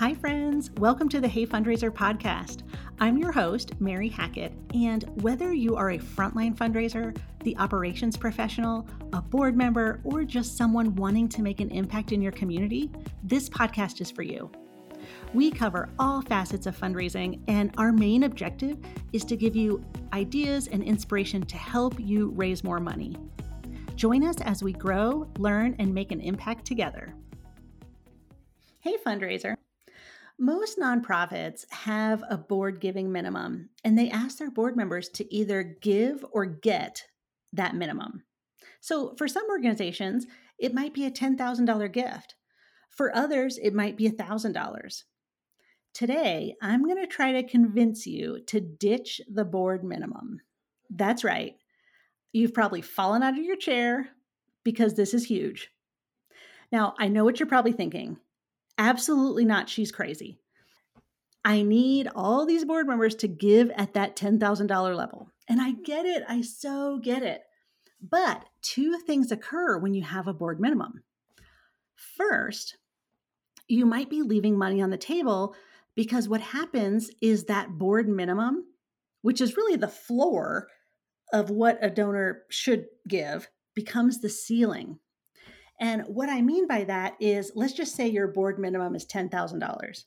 Hi, friends. Welcome to the Hey Fundraiser podcast. I'm your host, Mary Hackett, and whether you are a frontline fundraiser, the operations professional, a board member, or just someone wanting to make an impact in your community, this podcast is for you. We cover all facets of fundraising, and our main objective is to give you ideas and inspiration to help you raise more money. Join us as we grow, learn, and make an impact together. Hey, fundraiser. Most nonprofits have a board giving minimum, and they ask their board members to either give or get that minimum. So, for some organizations, it might be a $10,000 gift. For others, it might be $1,000. Today, I'm going to try to convince you to ditch the board minimum. That's right. You've probably fallen out of your chair because this is huge. Now, I know what you're probably thinking. Absolutely not. She's crazy. I need all these board members to give at that $10,000 level. And I get it. I so get it. But two things occur when you have a board minimum. First, you might be leaving money on the table because what happens is that board minimum, which is really the floor of what a donor should give, becomes the ceiling. And what I mean by that is let's just say your board minimum is $10,000.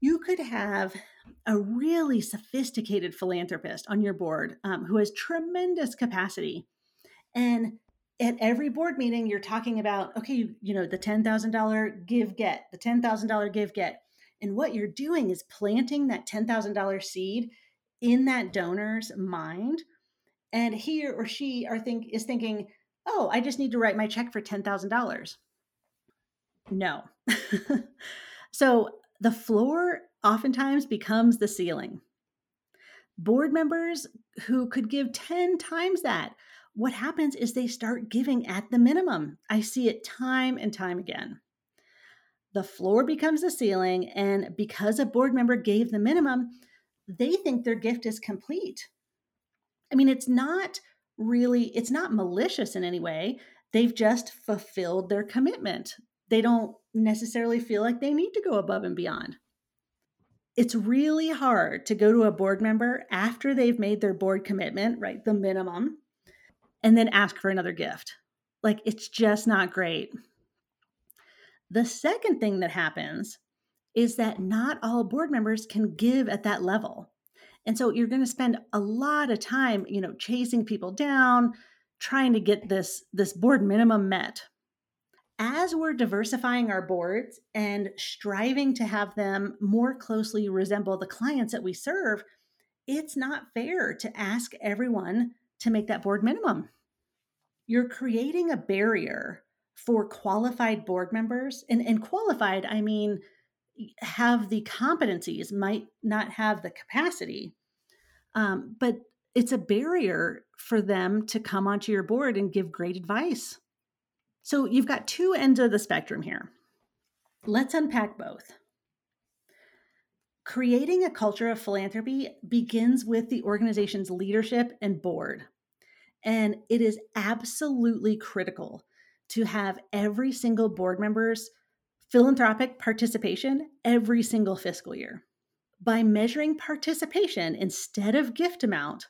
You could have a really sophisticated philanthropist on your board um, who has tremendous capacity. And at every board meeting, you're talking about, okay, you, you know, the $10,000 give get, the $10,000 give get. And what you're doing is planting that $10,000 seed in that donor's mind. And he or she are think is thinking, oh, I just need to write my check for $10,000. No. so the floor oftentimes becomes the ceiling. Board members who could give 10 times that, what happens is they start giving at the minimum. I see it time and time again. The floor becomes the ceiling, and because a board member gave the minimum, they think their gift is complete. I mean, it's not really it's not malicious in any way they've just fulfilled their commitment. They don't necessarily feel like they need to go above and beyond. It's really hard to go to a board member after they've made their board commitment right the minimum and then ask for another gift. Like it's just not great. The second thing that happens is that not all board members can give at that level and so you're going to spend a lot of time, you know, chasing people down, trying to get this this board minimum met. As we're diversifying our boards and striving to have them more closely resemble the clients that we serve, it's not fair to ask everyone to make that board minimum. You're creating a barrier for qualified board members. And, and qualified, I mean, have the competencies, might not have the capacity, um, but it's a barrier for them to come onto your board and give great advice. So you've got two ends of the spectrum here. Let's unpack both. Creating a culture of philanthropy begins with the organization's leadership and board. And it is absolutely critical to have every single board member's philanthropic participation every single fiscal year. By measuring participation instead of gift amount,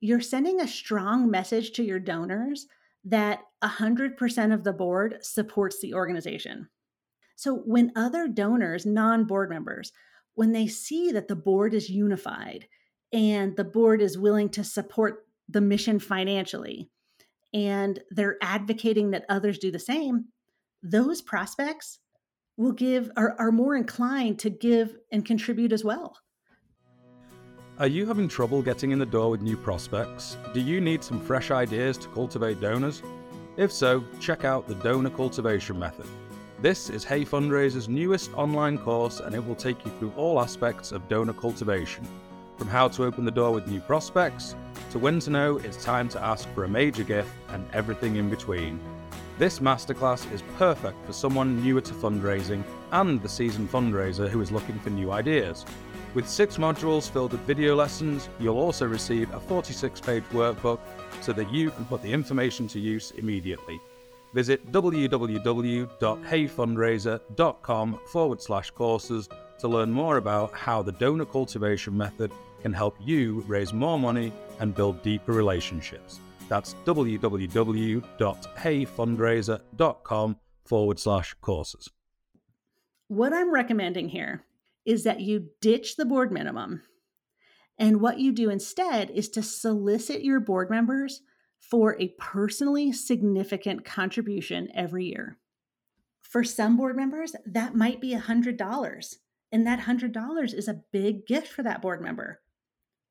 you're sending a strong message to your donors that 100% of the board supports the organization. So when other donors, non board members, when they see that the board is unified and the board is willing to support the mission financially and they're advocating that others do the same, those prospects will give are, are more inclined to give and contribute as well. Are you having trouble getting in the door with new prospects? Do you need some fresh ideas to cultivate donors? If so, check out the Donor Cultivation Method. This is Hey Fundraiser's newest online course and it will take you through all aspects of donor cultivation, from how to open the door with new prospects, to when to know it's time to ask for a major gift, and everything in between. This masterclass is perfect for someone newer to fundraising and the seasoned fundraiser who is looking for new ideas. With six modules filled with video lessons, you'll also receive a 46 page workbook so that you can put the information to use immediately. Visit www.heyfundraiser.com forward slash courses to learn more about how the donor cultivation method can help you raise more money and build deeper relationships. That's www.heyfundraiser.com forward slash courses. What I'm recommending here is that you ditch the board minimum. And what you do instead is to solicit your board members for a personally significant contribution every year. For some board members, that might be $100. And that $100 is a big gift for that board member.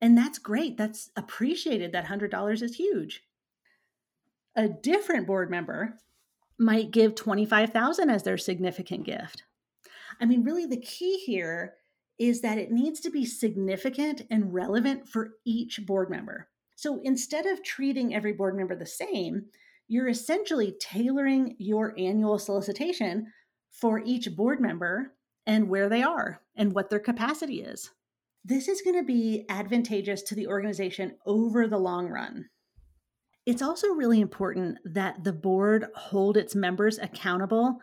And that's great. That's appreciated. That $100 is huge. A different board member might give 25,000 as their significant gift. I mean, really the key here is that it needs to be significant and relevant for each board member. So instead of treating every board member the same, you're essentially tailoring your annual solicitation for each board member and where they are and what their capacity is. This is going to be advantageous to the organization over the long run. It's also really important that the board hold its members accountable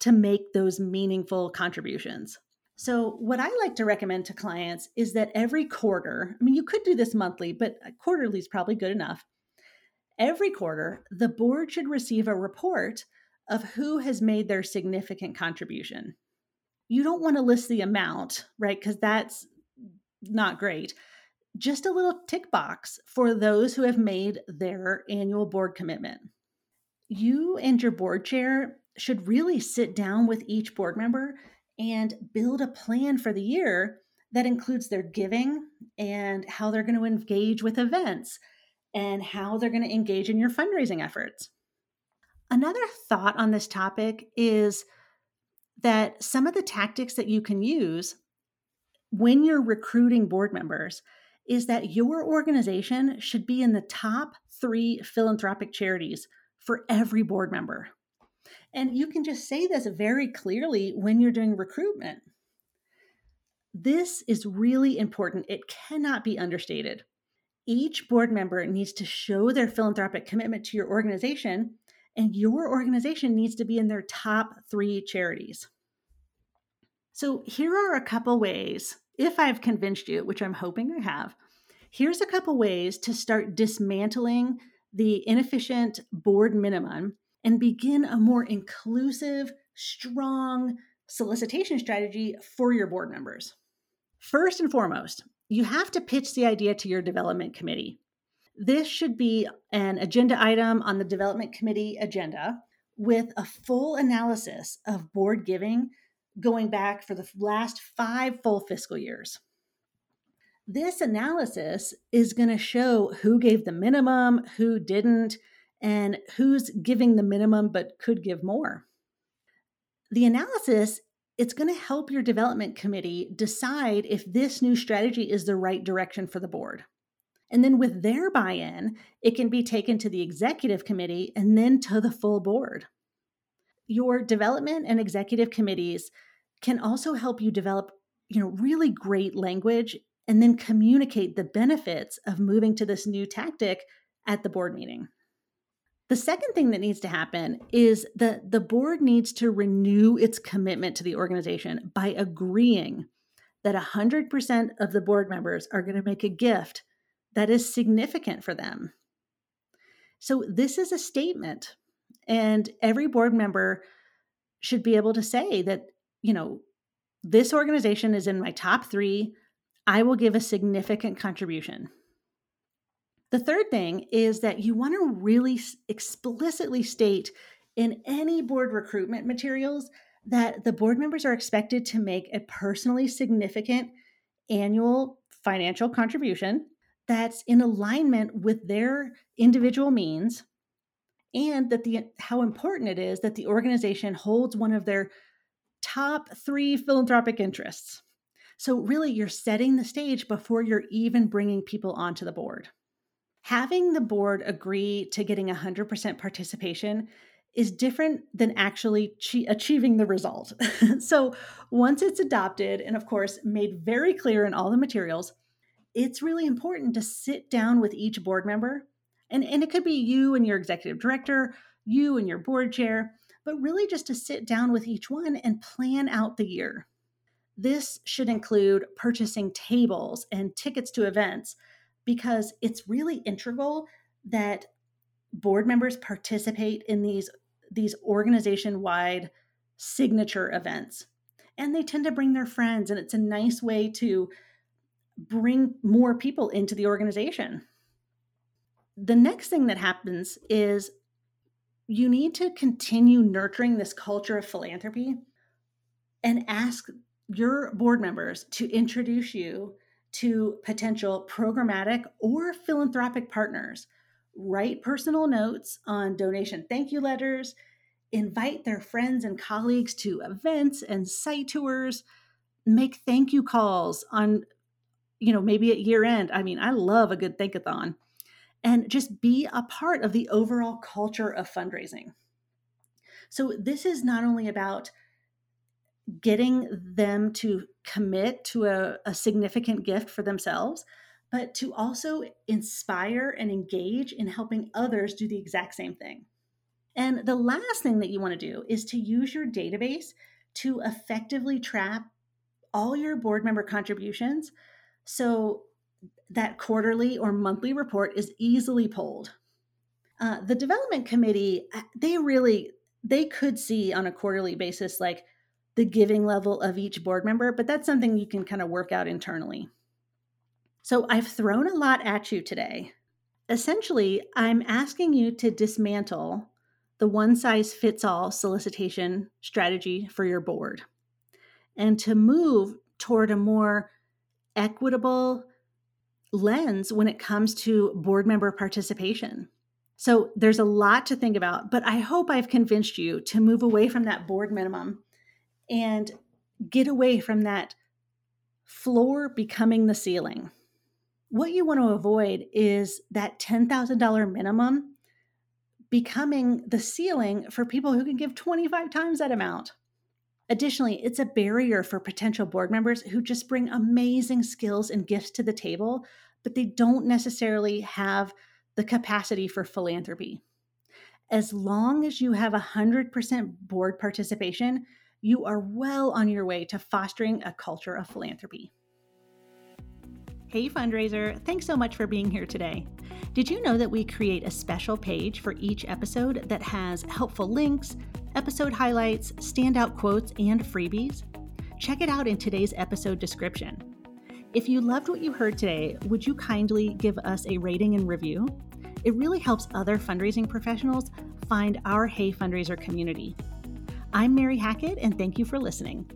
to make those meaningful contributions. So, what I like to recommend to clients is that every quarter, I mean, you could do this monthly, but quarterly is probably good enough. Every quarter, the board should receive a report of who has made their significant contribution. You don't want to list the amount, right? Because that's not great. Just a little tick box for those who have made their annual board commitment. You and your board chair should really sit down with each board member and build a plan for the year that includes their giving and how they're going to engage with events and how they're going to engage in your fundraising efforts. Another thought on this topic is that some of the tactics that you can use when you're recruiting board members is that your organization should be in the top three philanthropic charities for every board member. And you can just say this very clearly when you're doing recruitment. This is really important. It cannot be understated. Each board member needs to show their philanthropic commitment to your organization, and your organization needs to be in their top three charities. So, here are a couple ways, if I've convinced you, which I'm hoping I have, here's a couple ways to start dismantling the inefficient board minimum and begin a more inclusive, strong solicitation strategy for your board members. First and foremost, you have to pitch the idea to your development committee. This should be an agenda item on the development committee agenda with a full analysis of board giving going back for the last five full fiscal years. This analysis is going to show who gave the minimum, who didn't, and who's giving the minimum but could give more. The analysis it's going to help your development committee decide if this new strategy is the right direction for the board. And then with their buy in, it can be taken to the executive committee and then to the full board. Your development and executive committees can also help you develop you know really great language and then communicate the benefits of moving to this new tactic at the board meeting. The second thing that needs to happen is that the board needs to renew its commitment to the organization by agreeing that 100% of the board members are going to make a gift that is significant for them. So, this is a statement, and every board member should be able to say that, you know, this organization is in my top three. I will give a significant contribution. The third thing is that you want to really explicitly state in any board recruitment materials that the board members are expected to make a personally significant annual financial contribution that's in alignment with their individual means and that the how important it is that the organization holds one of their top 3 philanthropic interests. So really you're setting the stage before you're even bringing people onto the board having the board agree to getting 100% participation is different than actually achieving the result. so, once it's adopted and, of course, made very clear in all the materials, it's really important to sit down with each board member. And, and it could be you and your executive director, you and your board chair, but really just to sit down with each one and plan out the year. This should include purchasing tables and tickets to events because it's really integral that board members participate in these these organization-wide signature events. And they tend to bring their friends and it's a nice way to bring more people into the organization. The next thing that happens is you need to continue nurturing this culture of philanthropy and ask your board members to introduce you to potential programmatic or philanthropic partners. Write personal notes on donation thank you letters, invite their friends and colleagues to events and site tours, make thank you calls on, you know, maybe at year end. I mean, I love a good thankathon. And just be a part of the overall culture of fundraising. So, this is not only about getting them to commit to a, a significant gift for themselves, but to also inspire and engage in helping others do the exact same thing. And the last thing that you want to do is to use your database to effectively trap all your board member contributions so that quarterly or monthly report is easily pulled. Uh, the development committee, uh, they really they could see on a quarterly basis like the giving level of each board member, but that's something you can kind of work out internally. So I've thrown a lot at you today. Essentially, I'm asking you to dismantle the one size fits all solicitation strategy for your board and to move toward a more equitable lens when it comes to board member participation. So there's a lot to think about, but I hope I've convinced you to move away from that board minimum and get away from that floor becoming the ceiling. What you want to avoid is that $10,000 minimum becoming the ceiling for people who can give 25 times that amount. Additionally, it's a barrier for potential board members who just bring amazing skills and gifts to the table, but they don't necessarily have the capacity for philanthropy. As long as you have 100% board participation, you are well on your way to fostering a culture of philanthropy. Hey, fundraiser, thanks so much for being here today. Did you know that we create a special page for each episode that has helpful links, episode highlights, standout quotes, and freebies? Check it out in today's episode description. If you loved what you heard today, would you kindly give us a rating and review? It really helps other fundraising professionals find our Hey Fundraiser community. I'm Mary Hackett, and thank you for listening.